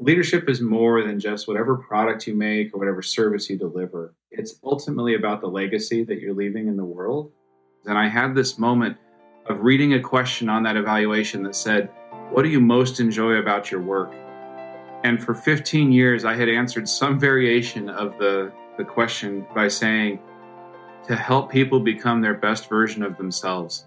leadership is more than just whatever product you make or whatever service you deliver. It's ultimately about the legacy that you're leaving in the world. And I had this moment of reading a question on that evaluation that said, What do you most enjoy about your work? And for 15 years, I had answered some variation of the, the question by saying, To help people become their best version of themselves.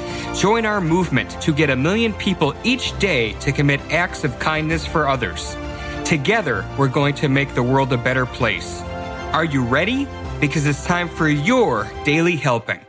Join our movement to get a million people each day to commit acts of kindness for others. Together, we're going to make the world a better place. Are you ready? Because it's time for your daily helping.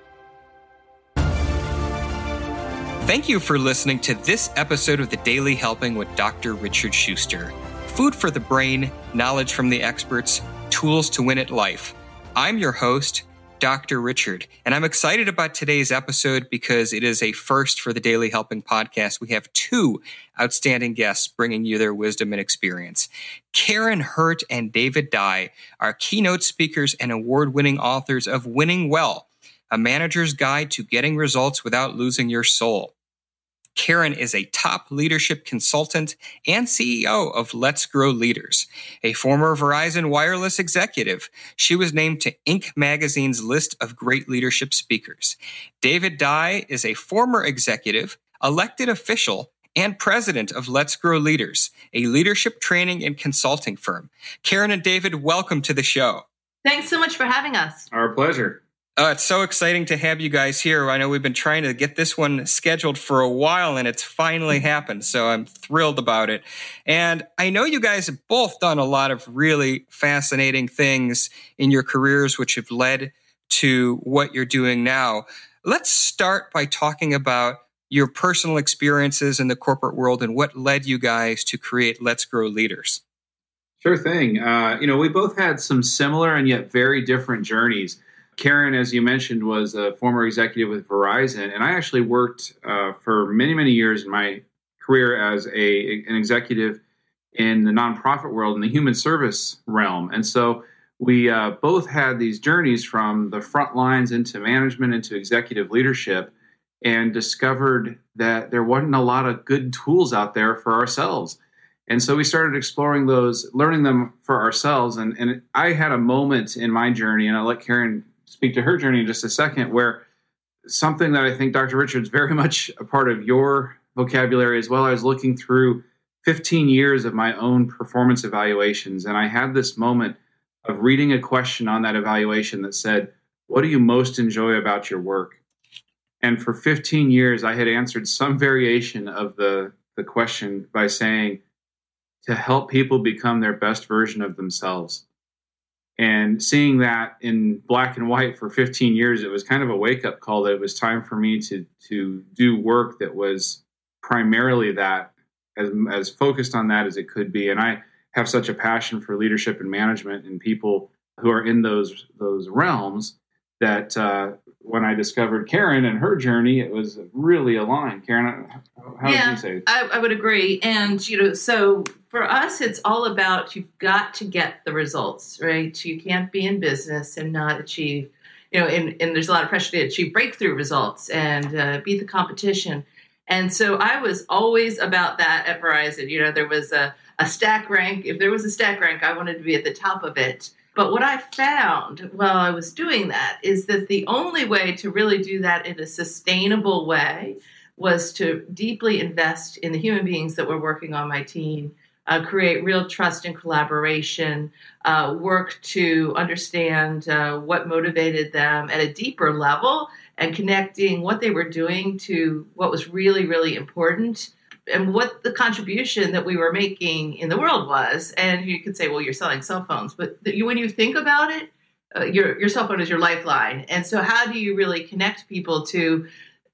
Thank you for listening to this episode of the Daily Helping with Dr. Richard Schuster food for the brain, knowledge from the experts, tools to win at life. I'm your host, Dr. Richard, and I'm excited about today's episode because it is a first for the Daily Helping podcast. We have two outstanding guests bringing you their wisdom and experience. Karin Hurt and David Dye are keynote speakers and award winning authors of Winning Well, a manager's guide to getting results without losing your soul. Karin is a top leadership consultant and CEO of Let's Grow Leaders. A former Verizon wireless executive, she was named to Inc. magazine's list of great leadership speakers. David Dye is a former executive, elected official, and president of Let's Grow Leaders, a leadership training and consulting firm. Karin and David, welcome to the show. Thanks so much for having us. Our pleasure. Oh, it's so exciting to have you guys here. I know we've been trying to get this one scheduled for a while and it's finally mm-hmm. happened. So I'm thrilled about it. And I know you guys have both done a lot of really fascinating things in your careers, which have led to what you're doing now. Let's start by talking about your personal experiences in the corporate world and what led you guys to create Let's Grow Leaders. Sure thing. Uh, you know, we both had some similar and yet very different journeys. Karin, as you mentioned, was a former executive with Verizon, and I actually worked uh, for many, many years in my career as a an executive in the nonprofit world in the human service realm. And so we uh, both had these journeys from the front lines into management, into executive leadership, and discovered that there wasn't a lot of good tools out there for ourselves. And so we started exploring those, learning them for ourselves. And, and I had a moment in my journey, and I'll let Karin speak to her journey in just a second, where something that I think Dr. Richards very much a part of your vocabulary as well. I was looking through 15 years of my own performance evaluations, and I had this moment of reading a question on that evaluation that said, What do you most enjoy about your work? And for 15 years, I had answered some variation of the, the question by saying, To help people become their best version of themselves and seeing that in black and white for 15 years it was kind of a wake up call that it was time for me to to do work that was primarily that as as focused on that as it could be. And i have such a passion for leadership and management and people who are in those those realms that uh, when I discovered Karin and her journey, it was really aligned. Karin, how yeah, you say? I, I would agree. And you know, so for us, it's all about you've got to get the results, right? You can't be in business and not achieve, you know, and, and there's a lot of pressure to achieve breakthrough results and uh, beat the competition. And so I was always about that at Verizon. You know, there was a, a stack rank. If there was a stack rank, I wanted to be at the top of it. But what I found while I was doing that is that the only way to really do that in a sustainable way was to deeply invest in the human beings that were working on my team uh, create real trust and collaboration, uh, work to understand uh, what motivated them at a deeper level, and connecting what they were doing to what was really, really important and what the contribution that we were making in the world was. And you could say, well, you're selling cell phones, but when you think about it, uh, your your cell phone is your lifeline. And so, how do you really connect people to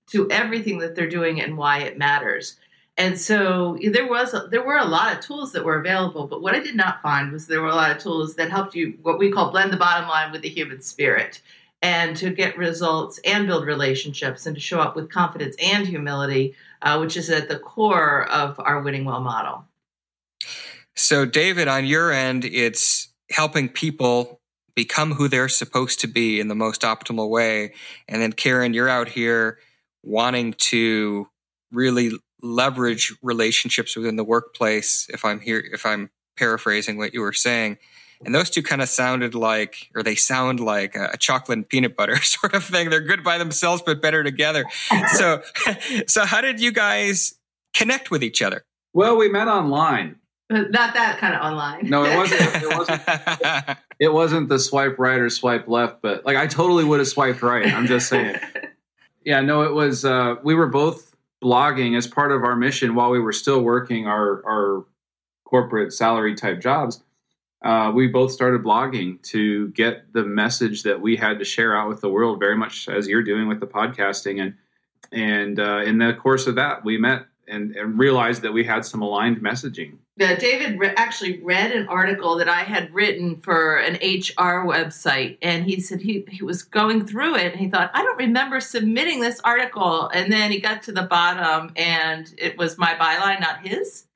to everything that they're doing and why it matters? and so there was there were a lot of tools that were available but what i did not find was there were a lot of tools that helped you what we call blend the bottom line with the human spirit and to get results and build relationships and to show up with confidence and humility uh, which is at the core of our winning well model. So david on your end it's helping people become who they're supposed to be in the most optimal way and then karin you're out here wanting to really leverage relationships within the workplace if i'm here if i'm paraphrasing what you were saying and those two kind of sounded like or they sound like a, chocolate and peanut butter sort of thing. They're good by themselves but better together. So so how did you guys connect with each other? Well we met online. Not that kind of online. No it wasn't it wasn't it wasn't the swipe right or swipe left but like i totally would have swiped right i'm just saying. Yeah no it was uh we were both blogging as part of our mission while we were still working our our corporate salary type jobs. Uh, we both started blogging to get the message that we had to share out with the world, very much as you're doing with the podcasting. And and uh, in the course of that, we met and, and realized that we had some aligned messaging. Yeah, David re- actually read an article that I had written for an HR website, and he said he, he was going through it, and he thought, I don't remember submitting this article. And then he got to the bottom, and it was my byline, not his.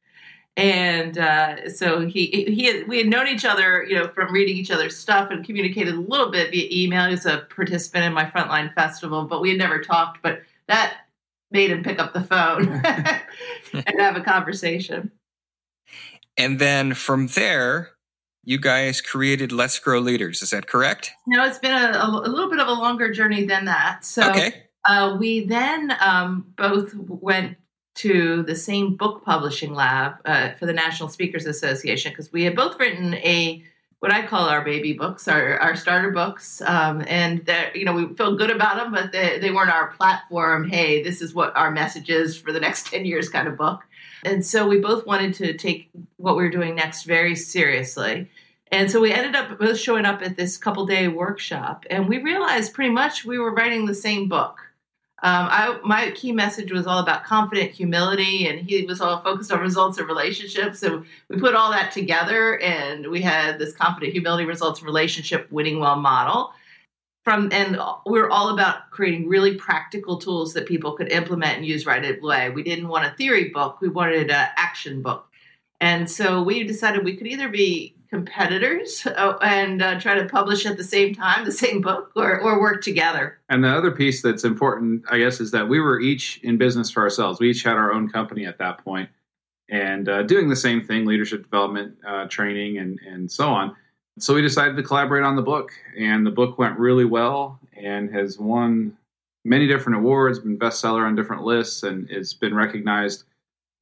And uh, so he he had, we had known each other, you know, from reading each other's stuff and communicated a little bit via email. He was a participant in my frontline festival, but we had never talked. But that made him pick up the phone and have a conversation. And then from there, you guys created Let's Grow Leaders. Is that correct? No, it's been a, a little bit of a longer journey than that. So okay. uh, we then um, both went to the same book publishing lab uh, for the National Speakers Association because we had both written a what I call our baby books, our, our starter books. Um, and that, you know, we feel good about them, but they, they weren't our platform. Hey, this is what our message is for the next 10 years kind of book. And so we both wanted to take what we were doing next very seriously. And so we ended up both showing up at this couple day workshop and we realized pretty much we were writing the same book. Um, I, my key message was all about confident humility, and he was all focused on results and relationships. So we put all that together, and we had this confident humility, results, relationship, winning well model. From and we are all about creating really practical tools that people could implement and use right away. We didn't want a theory book; we wanted an action book. And so we decided we could either be competitors uh, and uh, try to publish at the same time the same book or, or work together. And the other piece that's important, I guess, is that we were each in business for ourselves. We each had our own company at that point and uh, doing the same thing leadership development, uh, training, and, and so on. So we decided to collaborate on the book, and the book went really well and has won many different awards, been bestseller on different lists, and it's been recognized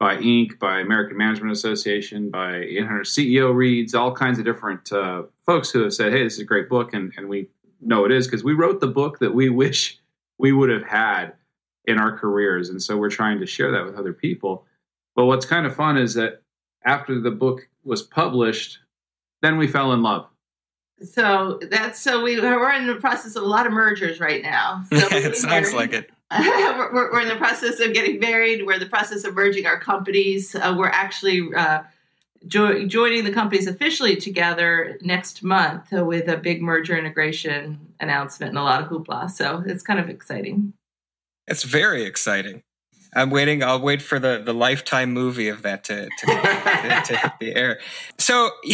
by Inc., by American Management Association, by 800 CEO reads, all kinds of different uh, folks who have said, "Hey, this is a great book," and, and we know it is because we wrote the book that we wish we would have had in our careers, and so we're trying to share that with other people. But what's kind of fun is that after the book was published, then we fell in love. So that's so we we're in the process of a lot of mergers right now. So it sounds like it. we're, we're, in the process of getting married. We're in the process of merging our companies. Uh, we're actually uh, jo- joining the companies officially together next month with a big merger integration announcement and a lot of hoopla. So it's kind of exciting. It's very exciting. I'm waiting. I'll wait for the, the lifetime movie of that to, to, to, to hit the air. So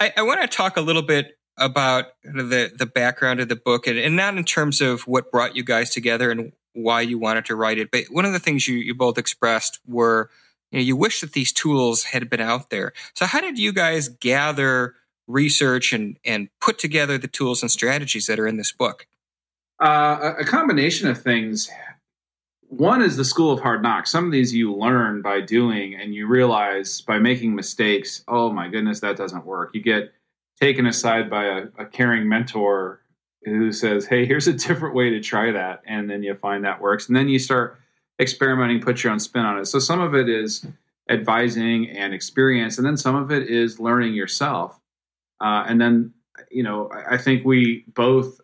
I, I want to talk a little bit about the the background of the book and, and not in terms of what brought you guys together and why you wanted to write it. But one of the things you, you both expressed were you, know, you wish that these tools had been out there. So how did you guys gather research and, and put together the tools and strategies that are in this book? Uh, a combination of things. One is the school of hard knocks. Some of these you learn by doing, and you realize by making mistakes, oh my goodness, that doesn't work. You get taken aside by a, a caring mentor who says, "Hey, here's a different way to try that," and then you find that works, and then you start experimenting, put your own spin on it. So some of it is advising and experience, and then some of it is learning yourself. Uh, and then, you know, I think we both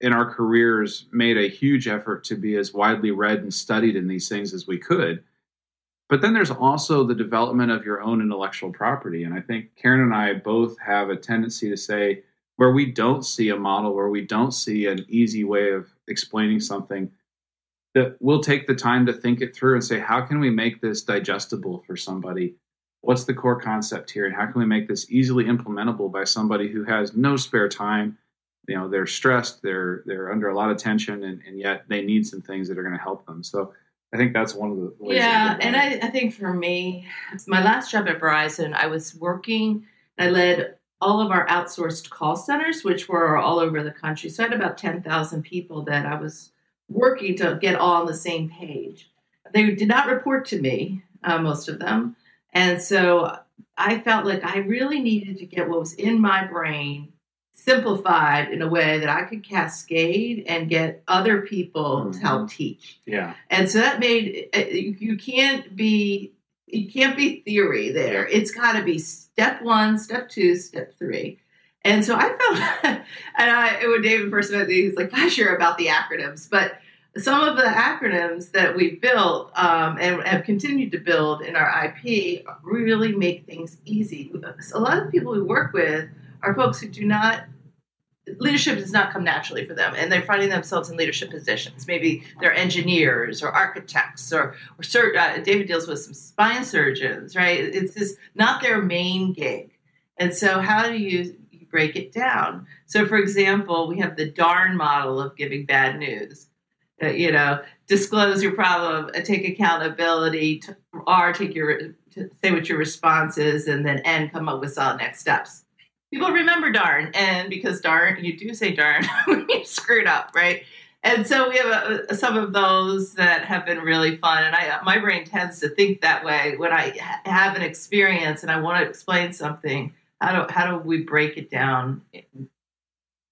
in our careers made a huge effort to be as widely read and studied in these things as we could. But then there's also the development of your own intellectual property. And I think Karin and I both have a tendency to say, where we don't see a model, where we don't see an easy way of explaining something, that we'll take the time to think it through and say, how can we make this digestible for somebody? What's the core concept here? And how can we make this easily implementable by somebody who has no spare time? You know, they're stressed, they're they're under a lot of tension, and, and yet they need some things that are going to help them. So I think that's one of the ways. Yeah, and I, I think for me, my last job at Verizon, I was working. I led all of our outsourced call centers, which were all over the country. So I had about ten thousand people that I was working to get all on the same page. They did not report to me, uh, most of them. And so I felt like I really needed to get what was in my brain simplified in a way that I could cascade and get other people mm-hmm. to help teach. Yeah. And so that made uh, you can't be you can't be theory there. It's got to be step 1, step 2, step 3. And so I felt, and I, when David first met me, he's like, "I'm sure about the acronyms," but some of the acronyms that we've built um, and have continued to build in our IP really make things easy. A lot of people we work with are folks who do not leadership does not come naturally for them and they're finding themselves in leadership positions. Maybe they're engineers or architects or, or sur- uh, david deals with some spine surgeons right? It's just not their main gig. And so how do you break it down? So for example we have the darn model of giving bad news. Uh, you know, disclose your problem, uh, take accountability, or take your say what your response is, and then and come up with solid next steps. People remember darn, and because darn, you do say darn when you screwed up, right? And so we have a, some of those that have been really fun, and I my brain tends to think that way when I ha- have an experience and I want to explain something. How do how do we break it down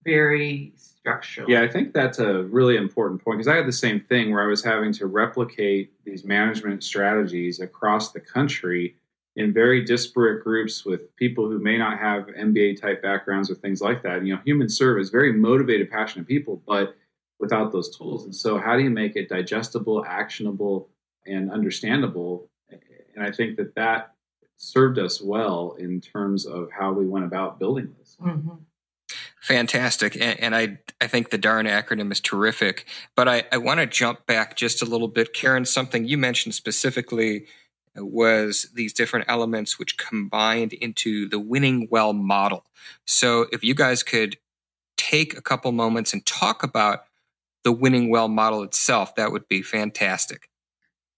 very structurally. Yeah, I think that's a really important point because I had the same thing where I was having to replicate these management strategies across the country in very disparate groups with people who may not have MBA type backgrounds or things like that. You know, human service, very motivated, passionate people, but without those tools. And so, how do you make it digestible, actionable, and understandable? And I think that that served us well in terms of how we went about building this. Mm-hmm. Fantastic. And, and, I, I think the DARN acronym is terrific. But I, I want to jump back just a little bit. Karin, something you mentioned specifically was these different elements which combined into the winning well model. So if you guys could take a couple moments and talk about the winning well model itself, that would be fantastic.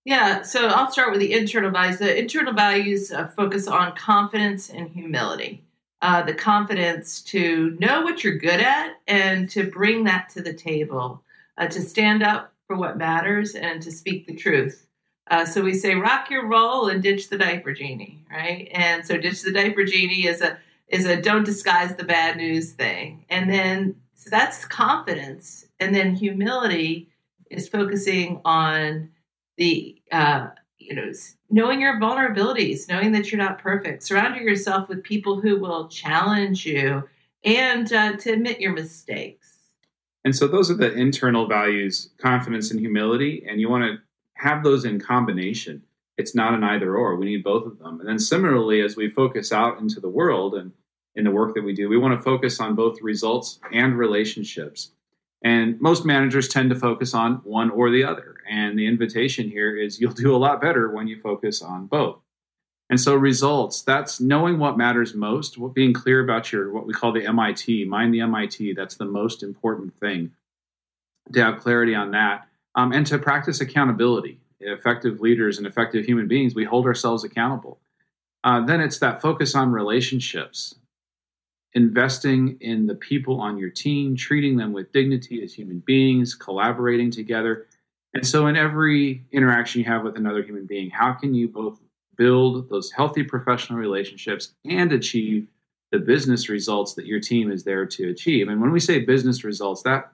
Yeah, so I'll start with the internal values. The internal values uh, focus on confidence and humility uh, the confidence to know what you're good at and to bring that to the table, uh, to stand up for what matters and to speak the truth. Uh, so we say rock your role and ditch the diaper genie, right? And so ditch the diaper genie is a is a don't disguise the bad news thing, and then so that's confidence, and then humility is focusing on the uh, you know, knowing your vulnerabilities, knowing that you're not perfect, surrounding yourself with people who will challenge you and uh, to admit your mistakes. And so those are the internal values, confidence and humility, and you want to have those in combination. It's not an either or. We need both of them. And then similarly, as we focus out into the world and in the work that we do, we want to focus on both results and relationships. And most managers tend to focus on one or the other. And the invitation here is you'll do a lot better when you focus on both. And so results, that's knowing what matters most, what being clear about your what we call the MIT, mind the MIT, that's the most important thing. To have clarity on that. Um, and to practice accountability. Effective leaders and effective human beings, we hold ourselves accountable. Uh, then it's that focus on relationships investing in the people on your team, treating them with dignity as human beings, collaborating together. And so, in every interaction you have with another human being, how can you both build those healthy professional relationships and achieve the business results that your team is there to achieve? And when we say business results, that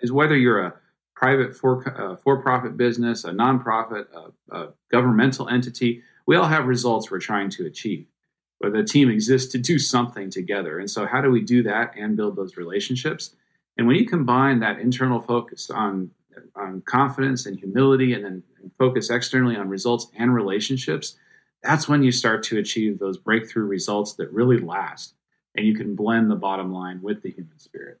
is whether you're a private for, uh, for-profit business, a nonprofit, a, a governmental entity, we all have results we're trying to achieve But the team exists to do something together. And so, how do we do that and build those relationships? And when you combine that internal focus on on confidence and humility and then focus externally on results and relationships, that's when you start to achieve those breakthrough results that really last. And you can blend the bottom line with the human spirit.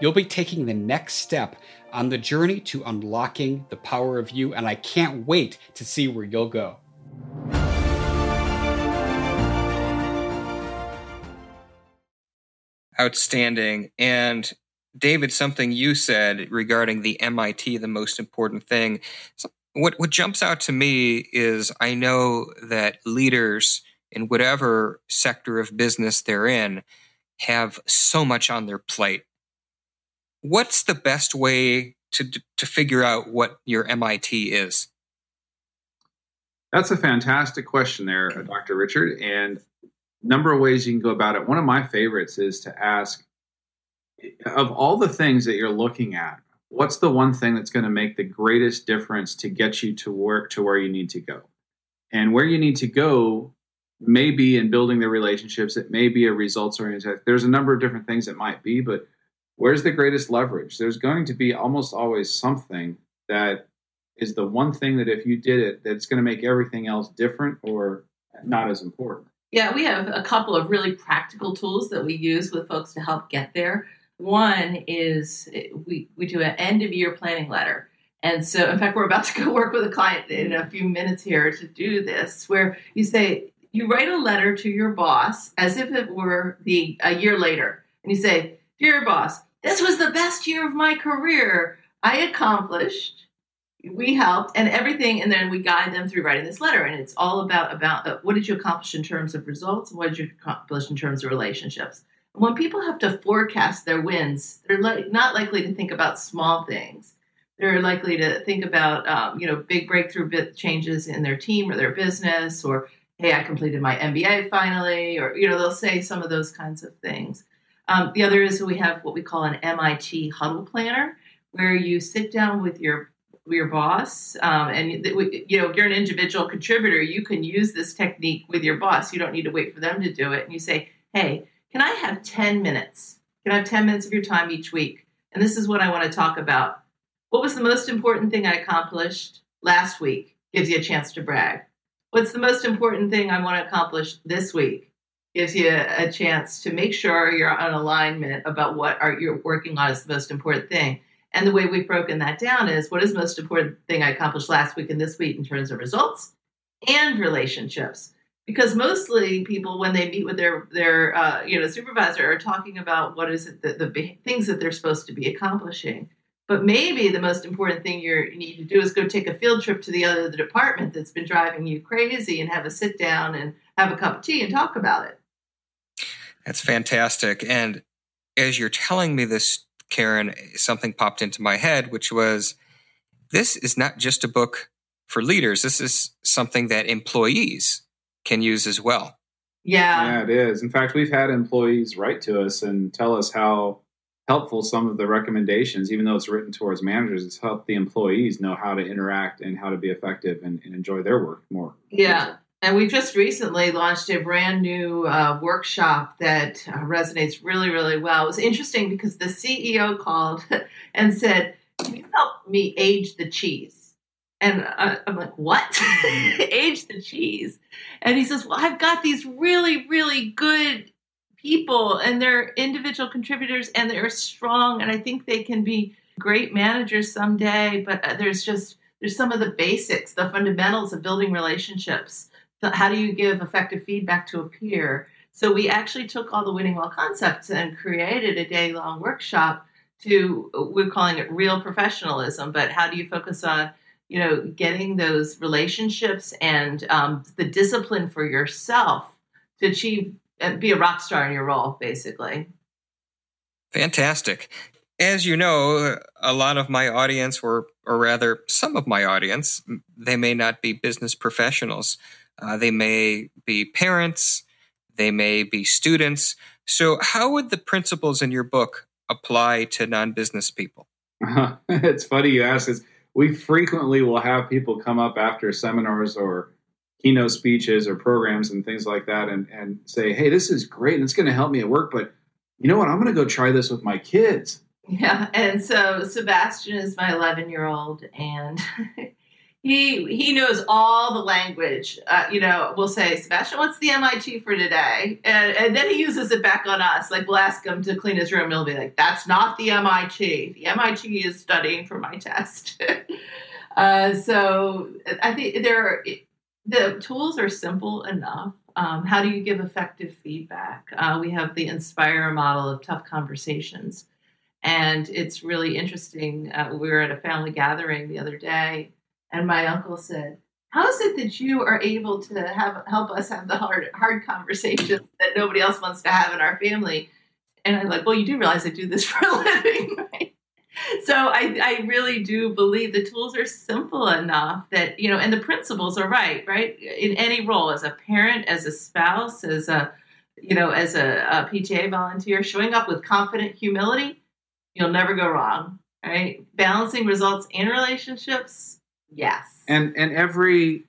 You'll be taking the next step on the journey to unlocking the power of you, and I can't wait to see where you'll go. Outstanding. And David, something you said regarding the MIT, the most important thing. What what jumps out to me is I know that leaders in whatever sector of business they're in have so much on their plate. What's the best way to to figure out what your MIT is? That's a fantastic question there, uh, Dr. Richard. And number of ways you can go about it. One of my favorites is to ask of all the things that you're looking at, what's the one thing that's going to make the greatest difference to get you to work to where you need to go? And where you need to go may be in building the relationships, it may be a results oriented. There's a number of different things it might be, but where's the greatest leverage? There's going to be almost always something that is the one thing that if you did it, that's going to make everything else different or not as important. Yeah, we have a couple of really practical tools that we use with folks to help get there. One is we, we do an end of year planning letter. And so, in fact, we're about to go work with a client in a few minutes here to do this, where you say, you write a letter to your boss as if it were the a year later. And you say, Dear boss, this was the best year of my career. I accomplished we helped and everything and then we guide them through writing this letter and it's all about about uh, what did you accomplish in terms of results what did you accomplish in terms of relationships? And when people have to forecast their wins they're like not likely to think about small things. They're likely to think about um, you know big breakthrough bit changes in their team or their business or hey i completed my mba finally or you know they'll say some of those kinds of things um, the other is we have what we call an mit huddle planner where you sit down with your your boss um, and you know if you're an individual contributor you can use this technique with your boss. You don't need to wait for them to do it. And you say hey can i have 10 minutes? Can i have 10 minutes of your time each week? And this is what i want to talk about. What was the most important thing i accomplished last week? Gives you a chance to brag. What's the most important thing i want to accomplish this week gives you a chance to make sure you're on alignment about what are you're working on is the most important thing and the way we've broken that down is what is the most important thing I accomplished last week and this week in terms of results and relationships. Because mostly people, when they meet with their their uh, you know supervisor, are talking about what is it that the things that they're supposed to be accomplishing. But maybe the most important thing you need to do is go take a field trip to the other the department that's been driving you crazy and have a sit down and have a cup of tea and talk about it. That's fantastic. And as you're telling me this Karin, something popped into my head, which was this is not just a book for leaders. This is something that employees can use as well. Yeah. Yeah, it is. In fact, we've had employees write to us and tell us how helpful some of the recommendations, even though it's written towards managers, it's helped the employees know how to interact and how to be effective and, and enjoy their work more. Yeah. And we just recently launched a brand new uh, workshop that uh, resonates really, really well. It was interesting because the CEO called and said, Can you help me age the cheese? And I, I'm like, What? age the cheese? And he says, Well, I've got these really, really good people and they're individual contributors and they're strong. And I think they can be great managers someday. But uh, there's just, there's some of the basics, the fundamentals of building relationships how do you give effective feedback to a peer? So we actually took all the winning well concepts and created a day long workshop to we're calling it real professionalism, but how do you focus on you know getting those relationships and um, the discipline for yourself to achieve and be a rock star in your role, basically. Fantastic. As you know, a lot of my audience, or, or rather, some of my audience, they may not be business professionals. Uh, they may be parents, they may be students. So, how would the principles in your book apply to non business people? Uh, it's funny you ask this. We frequently will have people come up after seminars or keynote speeches or programs and things like that and, and say, hey, this is great and it's going to help me at work, but you know what? I'm going to go try this with my kids. Yeah. And so Sebastian is my 11 year old and he he knows all the language. Uh, you know, we'll say, Sebastian, what's the MIT for today? And, and then he uses it back on us. Like we'll ask him to clean his room. He'll be like, that's not the MIT. The MIT is studying for my test. uh, so I think there are, the tools are simple enough. Um, how do you give effective feedback? Uh, we have the Inspire model of tough conversations. And it's really interesting. Uh, we were at a family gathering the other day and my uncle said, "How is it that you are able to have help us have the hard hard conversations that nobody else wants to have in our family?" And I'm like, "Well, you do realize I do this for a living, right?" So I, I really do believe the tools are simple enough that you know, and the principles are right, right? In any role, as a parent, as a spouse, as a you know, as a, a PTA volunteer, showing up with confident humility, you'll never go wrong, right? Balancing results and relationships Yes. And and every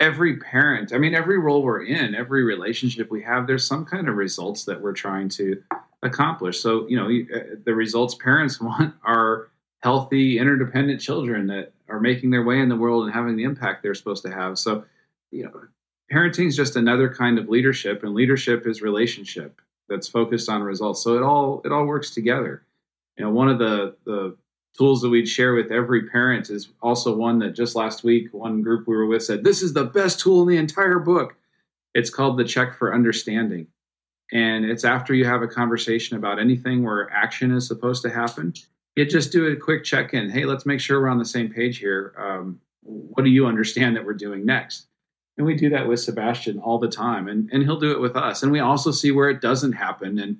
every parent, I mean every role we're in, every relationship we have, there's some kind of results that we're trying to accomplish. So, you know, uh, the results parents want are healthy, interdependent children that are making their way in the world and having the impact they're supposed to have. So, you know, parenting is just another kind of leadership and leadership is relationship that's focused on results. So it all it all works together. You know, one of the the tools that we'd share with every parent is also one that just last week one group we were with said this is the best tool in the entire book. It's called the check for understanding. And it's after you have a conversation about anything where action is supposed to happen you just do a quick check in hey let's make sure we're on the same page here. Um, what do you understand that we're doing next? And we do that with sebastian all the time and, and he'll do it with us. And we also see where it doesn't happen and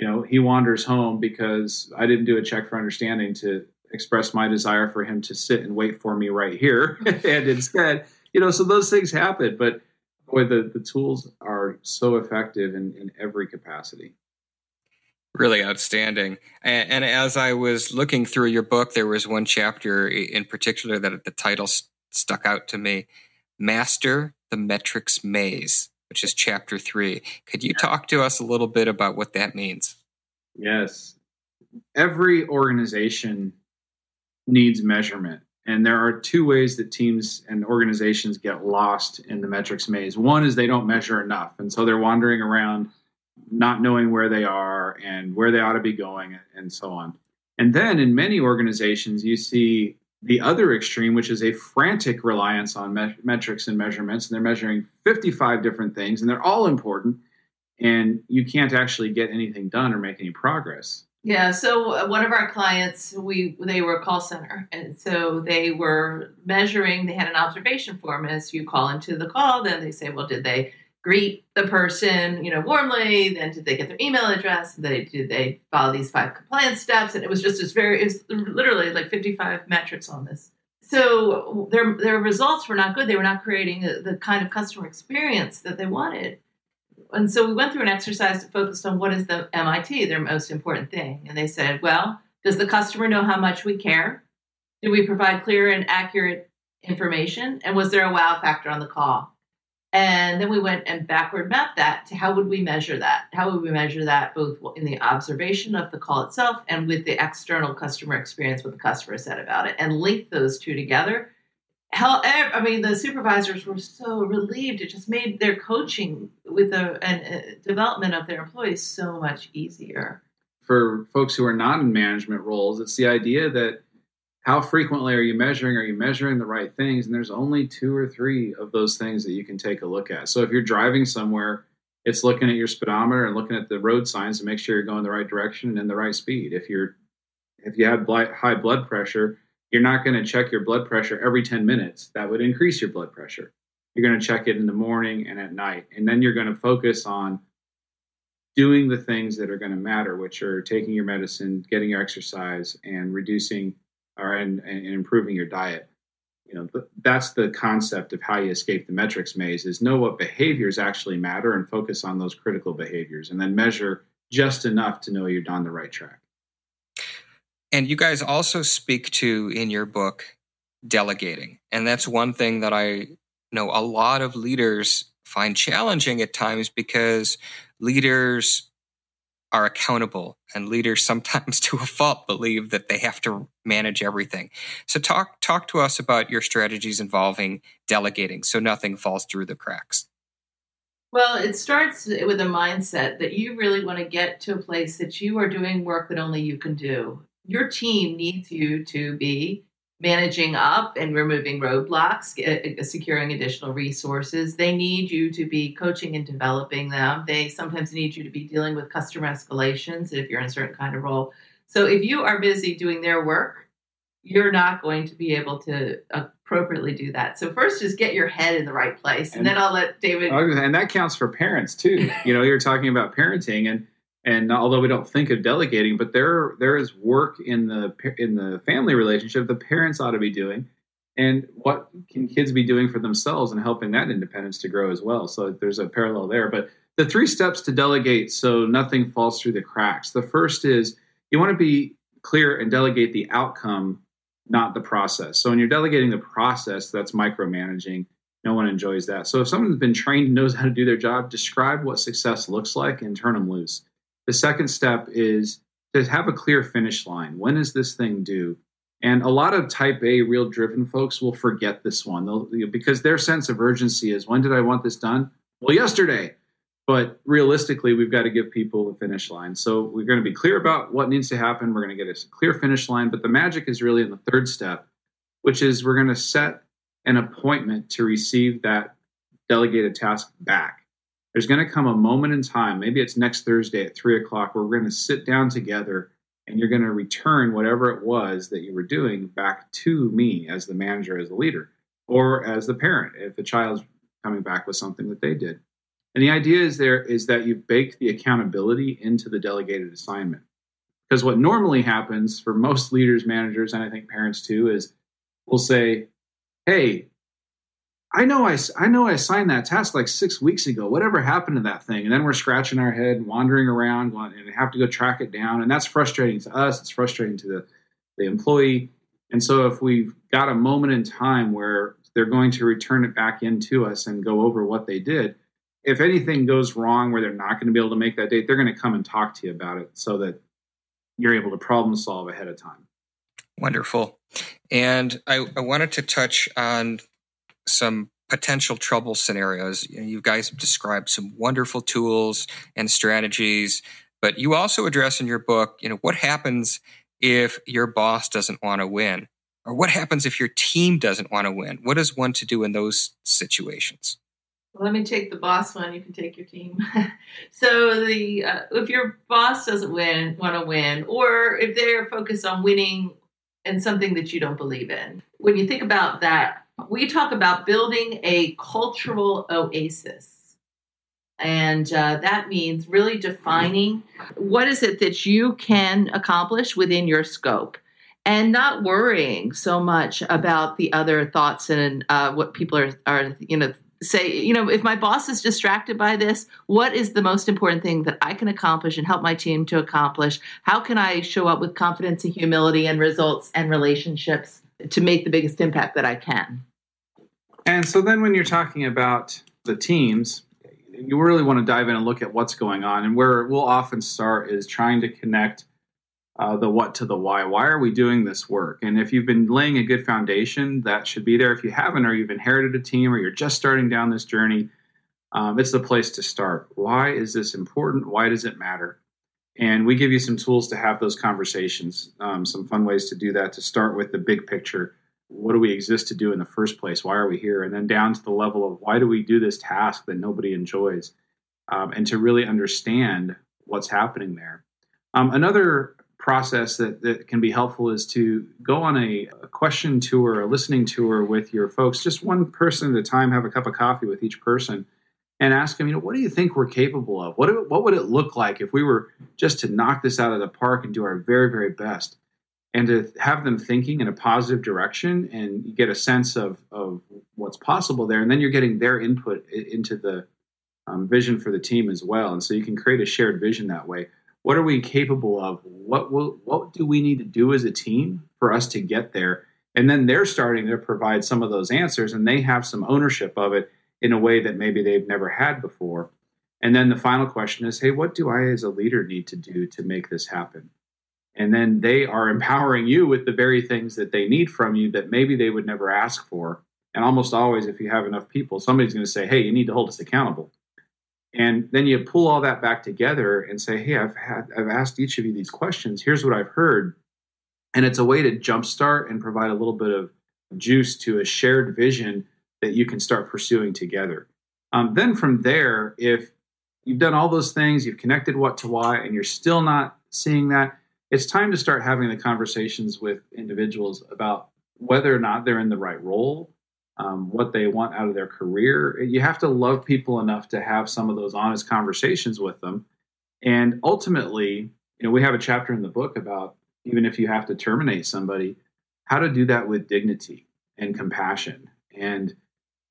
you know, he wanders home because I didn't do a check for understanding to express my desire for him to sit and wait for me right here. and instead, you know, so those things happen. But boy, the, the tools are so effective in, in every capacity. Really outstanding. And, and, as I was looking through your book, there was one chapter in particular that the title st- stuck out to me Master the Metrics Maze which is chapter three. Could you talk to us a little bit about what that means? Yes. Every organization needs measurement. And there are two ways that teams and organizations get lost in the metrics maze. One is they don't measure enough. And so they're wandering around not knowing where they are and where they ought to be going and so on. And then in many organizations, you see the other extreme, which is a frantic reliance on me- metrics and measurements, and they're measuring 55 different things, and they're all important, and you can't actually get anything done or make any progress. Yeah, so uh, one of our clients, we they were a call center, and so they were measuring. They had an observation form. As you call into the call, then they say, "Well, did they greet the person, you know, warmly. Then did they get their email address? Did they did they follow these five compliance steps? And it was just this very, it was literally like 55 metrics on this. So their their results were not good. They were not creating the, the kind of customer experience that they wanted. And so we went through an exercise focused on what is the MIT, their most important thing. And they said, well, does the customer know how much we care? Do we provide clear and accurate information? And was there a wow factor on the call? And then we went and backward mapped that to how would we measure that? How would we measure that both in the observation of the call itself and with the external customer experience, what the customer said about it, and link those two together? Hell, eh, I mean, the supervisors were so relieved. It just made their coaching with the and eh, development of their employees so much easier. For folks who are not in management roles, it's the idea that how frequently are you measuring? Are you measuring the right things? And there's only two or three of those things that you can take a look at. So if you're driving somewhere, it's looking at your speedometer and looking at the road signs to make sure you're going the right direction and in the right speed. If you're if you have high blood pressure, you're not going to check your blood pressure every 10 minutes. That would increase your blood pressure. You're going to check it in the morning and at night. And then you're going to focus on doing the things that are going to matter, which are taking your medicine, getting your exercise, and reducing or and, and improving your diet. You know, that's the concept of how you escape the metrics maze: is know what behaviors actually matter and focus on those critical behaviors, and then measure just enough to know you're on the right track. And you guys also speak to in your book delegating. And that's one thing that I know a lot of leaders find challenging at times because leaders are accountable and leaders sometimes to a fault believe that they have to manage everything. So talk talk to us about your strategies involving delegating so nothing falls through the cracks. Well, it starts with a mindset that you really want to get to a place that you are doing work that only you can do. Your team needs you to be managing up and removing roadblocks, uh, securing additional resources. They need you to be coaching and developing them. They sometimes need you to be dealing with customer escalations if you're in a certain kind of role. So if you are busy doing their work, you're not going to be able to appropriately do that. So first, just get your head in the right place, and, and then I'll let David. And that counts for parents too. you know, you're talking about parenting, and and although we don't think of delegating, but there there is work in the in the family relationship the parents ought to be doing, and what can kids be doing for themselves and helping that independence to grow as well. So there's a parallel there. But the three steps to delegate so nothing falls through the cracks. The first is you want to be clear and delegate the outcome, not the process. So when you're delegating the process, that's micromanaging. No one enjoys that. So if someone's been trained and knows how to do their job, describe what success looks like and turn them loose the second step is to have a clear finish line. When is this thing due? And a lot of type A real driven folks will forget this one They'll, because their sense of urgency is when did I want this done? Well, yesterday. But realistically, we've got to give people a finish line. So we're going to be clear about what needs to happen. We're going to get a clear finish line. But the magic is really in the third step, which is we're going to set an appointment to receive that delegated task back there's going to come a moment in time, maybe it's next Thursday at three o'clock, where we're going to sit down together and you're going to return whatever it was that you were doing back to me as the manager, as the leader, or as the parent if the child's coming back with something that they did. And the idea is there is that you bake the accountability into the delegated assignment. Because what normally happens for most leaders, managers, and I think parents too, is we'll say, Hey, I know I, I know I signed that task like six weeks ago. Whatever happened to that thing? And then we're scratching our head, wandering around, and have to go track it down. And that's frustrating to us. It's frustrating to the, the employee. And so if we've got a moment in time where they're going to return it back into us and go over what they did, if anything goes wrong where they're not going to be able to make that date, they're going to come and talk to you about it so that you're able to problem solve ahead of time. Wonderful. And I, I wanted to touch on some potential trouble scenarios. You, guys have described some wonderful tools and strategies, but you also address in your book, you know, what happens if your boss doesn't want to win? Or what happens if your team doesn't want to win? What is one to do in those situations? Well, let me take the boss one. You can take your team. so the uh, if your boss doesn't win, want to win, or if they're focused on winning and something that you don't believe in, when you think about that, we talk about building a cultural oasis. And uh, that means really defining what is it that you can accomplish within your scope and not worrying so much about the other thoughts and uh, what people are, are, you know, say, you know, if my boss is distracted by this, what is the most important thing that I can accomplish and help my team to accomplish? How can I show up with confidence and humility and results and relationships to make the biggest impact that I can? And so then when you're talking about the teams, you really want to dive in and look at what's going on. And where we'll often start is trying to connect uh, the what to the why. Why are we doing this work? And if you've been laying a good foundation, that should be there. If you haven't, or you've inherited a team, or you're just starting down this journey, um, it's the place to start. Why is this important? Why does it matter? And we give you some tools to have those conversations, um, some fun ways to do that, to start with the big picture what do we exist to do in the first place? Why are we here? And then down to the level of why do we do this task that nobody enjoys? Um, and to really understand what's happening there. Um, another process that, that can be helpful is to go on a, a, question tour, a listening tour with your folks, just one person at a time, have a cup of coffee with each person, and ask them, you know, what do you think we're capable of? What, what would it look like if we were just to knock this out of the park and do our very, very best? And to have them thinking in a positive direction and you get a sense of, of what's possible there. And then you're getting their input into the um, vision for the team as well. And so you can create a shared vision that way. What are we capable of? What will, what do we need to do as a team for us to get there? And then they're starting to provide some of those answers and they have some ownership of it in a way that maybe they've never had before. And then the final question is hey, what do I as a leader need to do to make this happen? And then they are empowering you with the very things that they need from you that maybe they would never ask for. And almost always, if you have enough people, somebody's going to say, hey, you need to hold us accountable. And then you pull all that back together and say, hey, I've had I've asked each of you these questions. Here's what I've heard. And it's a way to jumpstart and provide a little bit of juice to a shared vision that you can start pursuing together. Um, then from there, if you've done all those things, you've connected what to why, and you're still not seeing that, it's time to start having the conversations with individuals about whether or not they're in the right role, um, what they want out of their career. You have to love people enough to have some of those honest conversations with them. And ultimately, you know, we have a chapter in the book about even if you have to terminate somebody, how to do that with dignity and compassion. And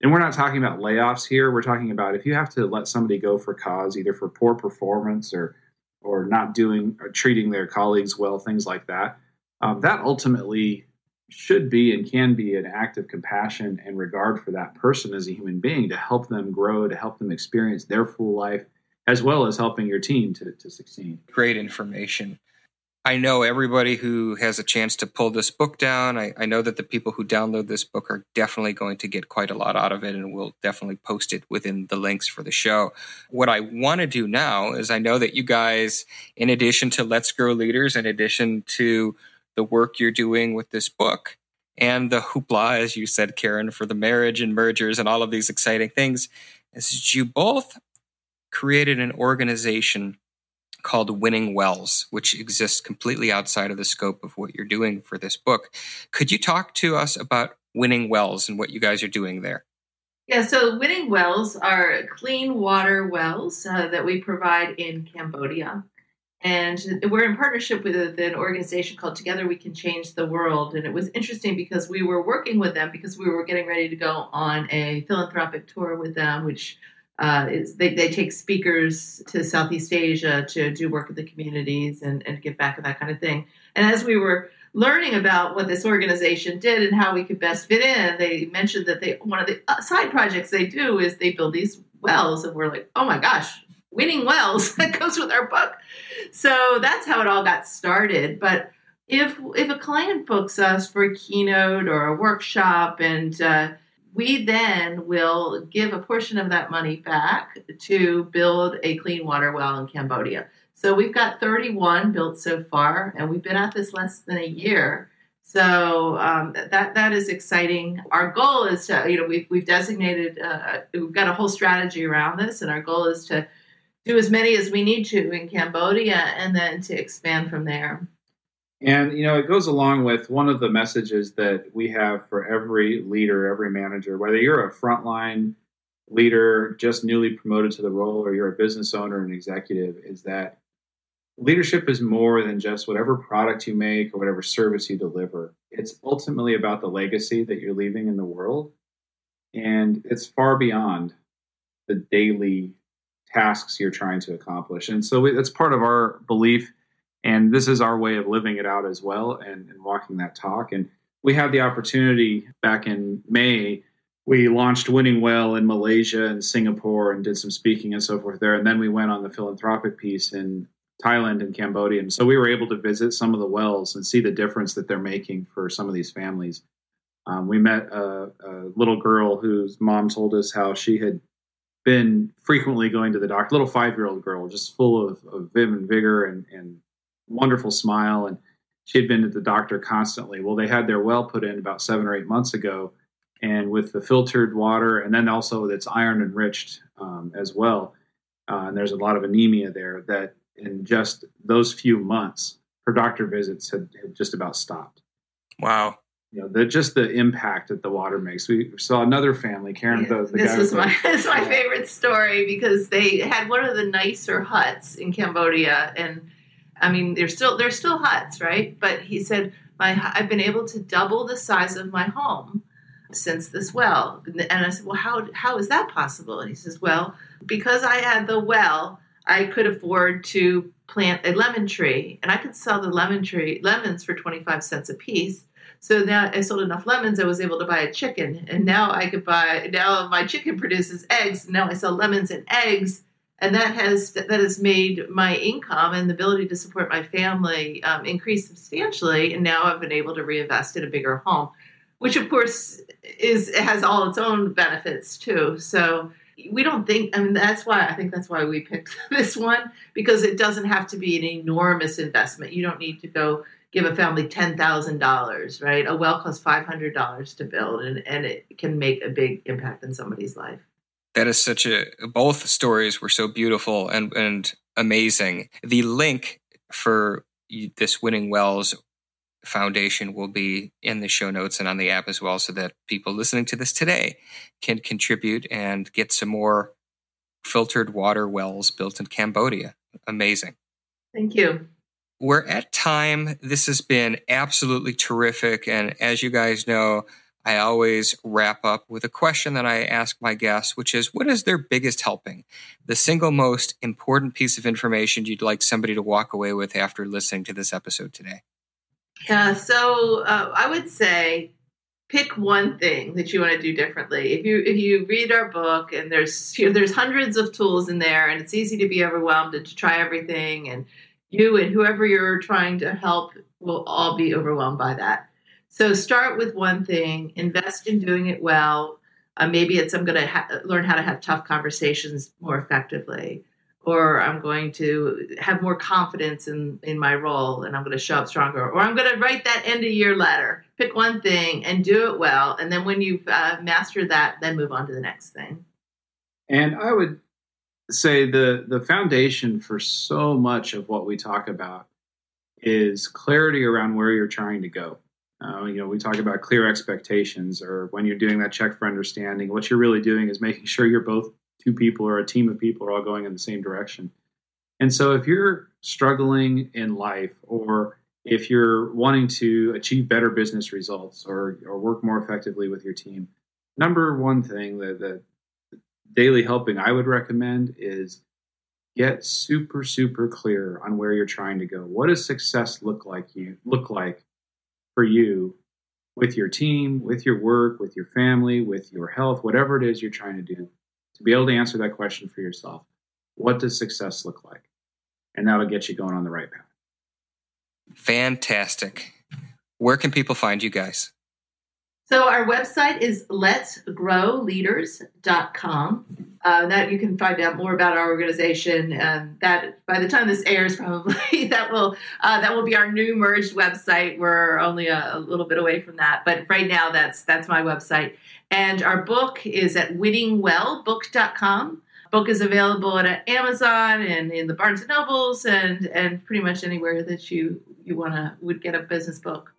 and we're not talking about layoffs here. We're talking about if you have to let somebody go for cause, either for poor performance or or not doing or treating their colleagues well, things like that. Um, that ultimately should be and can be an act of compassion and regard for that person as a human being to help them grow, to help them experience their full life, as well as helping your team to, to succeed. Great information. I know everybody who has a chance to pull this book down. I, I, know that the people who download this book are definitely going to get quite a lot out of it, and we'll definitely post it within the links for the show. What I want to do now is I know that you guys, in addition to Let's Grow Leaders, in addition to the work you're doing with this book, and the hoopla, as you said, Karin, for the marriage and mergers and all of these exciting things, is you both created an organization called Winning Wells, which exists completely outside of the scope of what you're doing for this book. Could you talk to us about Winning Wells and what you guys are doing there? Yeah, so Winning Wells are clean water wells uh, that we provide in Cambodia. And we're in partnership with an organization called Together We Can Change the World. And it was interesting because we were working with them because we were getting ready to go on a philanthropic tour with them, which uh, they, they take speakers to Southeast Asia to do work with the communities and, and give back and that kind of thing. And as we were learning about what this organization did and how we could best fit in, they mentioned that they one of the uh, side projects they do is they build these wells, and we're like, oh my gosh, winning wells that goes with our book. So that's how it all got started. But if if a client books us for a keynote or a workshop and uh, we then will give a portion of that money back to build a clean water well in Cambodia. So we've got 31 built so far, and we've been at this less than a year. So um, that that is exciting. Our goal is to, you know, we've we've designated, uh, we've got a whole strategy around this, and our goal is to do as many as we need to in Cambodia, and then to expand from there. And you know, it goes along with one of the messages that we have for every leader, every manager, whether you're a frontline leader just newly promoted to the role or you're a business owner and executive, is that leadership is more than just whatever product you make or whatever service you deliver. It's ultimately about the legacy that you're leaving in the world. And it's far beyond the daily tasks you're trying to accomplish. And so we, that's part of our belief and this is our way of living it out as well and, and walking that talk. And we had the opportunity back in May. We launched Winning Well in Malaysia and Singapore and did some speaking and so forth there. And then we went on the philanthropic piece in Thailand and Cambodia. And so we were able to visit some of the wells and see the difference that they're making for some of these families. Um, we met a, a, little girl whose mom told us how she had been frequently going to the doctor, a little five year old girl, just full of, of vim and vigor and, and wonderful smile, and she had been to the doctor constantly. Well, they had their well put in about seven or eight months ago, and with the filtered water, and then also it's iron enriched um, as well. Uh, and there's a lot of anemia there that in just those few months, her doctor visits had, had just about stopped. Wow. you know, the just the impact that the water makes. We saw another family, Karin. Yeah, the, the this guy is my this is my Yeah. favorite story because they had one of the nicer huts in Cambodia, and I mean they're still they're still huts, right? But he said my I've been able to double the size of my home since this well, and I said, well, how how is that possible? And he says, well, because I had the well, I could afford to plant a lemon tree, and I could sell the lemon tree lemons for twenty five cents a piece. So now I sold enough lemons, I was able to buy a chicken, and now I could buy. Now my chicken produces eggs. Now I sell lemons and eggs, and that has that has made my income and the ability to support my family um, increase substantially. And now I've been able to reinvest in a bigger home, which of course is has all its own benefits too. So we don't think. I mean, that's why I think that's why we picked this one because it doesn't have to be an enormous investment. You don't need to go give a family ten thousand dollars, right? A well costs five hundred dollars to build, and, and it can make a big impact in somebody's life. That is such a both stories were so beautiful and and amazing. The link for this Winning Wells Foundation will be in the show notes and on the app as well, so that people listening to this today can contribute and get some more filtered water wells built in Cambodia. Amazing. Thank you. We're at time. This has been absolutely terrific. And as you guys know, I always wrap up with a question that I ask my guests, which is what is their biggest helping? The single most important piece of information you'd like somebody to walk away with after listening to this episode today? Yeah, so uh, I would say pick one thing that you want to do differently. If you if you read our book and there's you know, there's hundreds of tools in there, and it's easy to be overwhelmed and to try everything, and you and whoever you're trying to help will all be overwhelmed by that. So start with one thing, invest in doing it well. Uh, maybe it's I'm going to ha- learn how to have tough conversations more effectively or I'm going to have more confidence in, in my role and I'm going to show up stronger, or I'm going to write that end of year letter. Pick one thing and do it well. And then when you've uh, mastered that, then move on to the next thing. And I would say the the foundation for so much of what we talk about is clarity around where you're trying to go. Uh, you know, we talk about clear expectations, or when you're doing that check for understanding, what you're really doing is making sure you're both two people or a team of people are all going in the same direction. And so, if you're struggling in life, or if you're wanting to achieve better business results, or or work more effectively with your team, number one thing that, that daily helping I would recommend is get super super clear on where you're trying to go. What does success look like you look like for you with your team, with your work, with your family, with your health, whatever it is you're trying to do. To be able to answer that question for yourself. What does success look like? And that'll get you going on the right path. Fantastic. Where can people find you guys? So our website is letsgrowleaders.com. Uh, that you can find out more about our organization, and that by the time this airs, probably that will uh, that will be our new merged website. We're only a, a little bit away from that, but right now that's that's my website. And our book is at winningwellbook.com. Book is available at Amazon and in the Barnes and Nobles and and pretty much anywhere that you you want to would get a business book.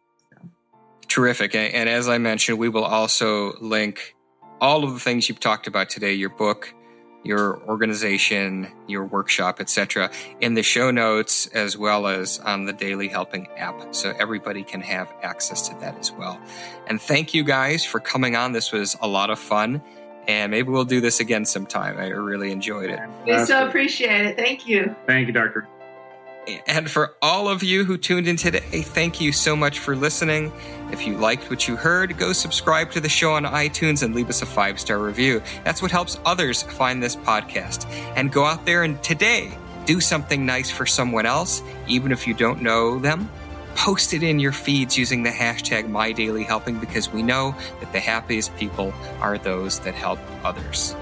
Terrific. And, and as I mentioned, we will also link all of the things you've talked about today your book, your organization, your workshop, etc., in the show notes as well as on the Daily Helping app. So everybody can have access to that as well. And thank you guys for coming on. This was a lot of fun. And maybe we'll do this again sometime. I really enjoyed it. We so appreciate it. Thank you. Thank you, Doctor. And for all of you who tuned in today, thank you so much for listening. If you liked what you heard, go subscribe to the show on iTunes and leave us a five star review. That's what helps others find this podcast. And go out there and today do something nice for someone else, even if you don't know them. Post it in your feeds using the hashtag MyDailyHelping because we know that the happiest people are those that help others.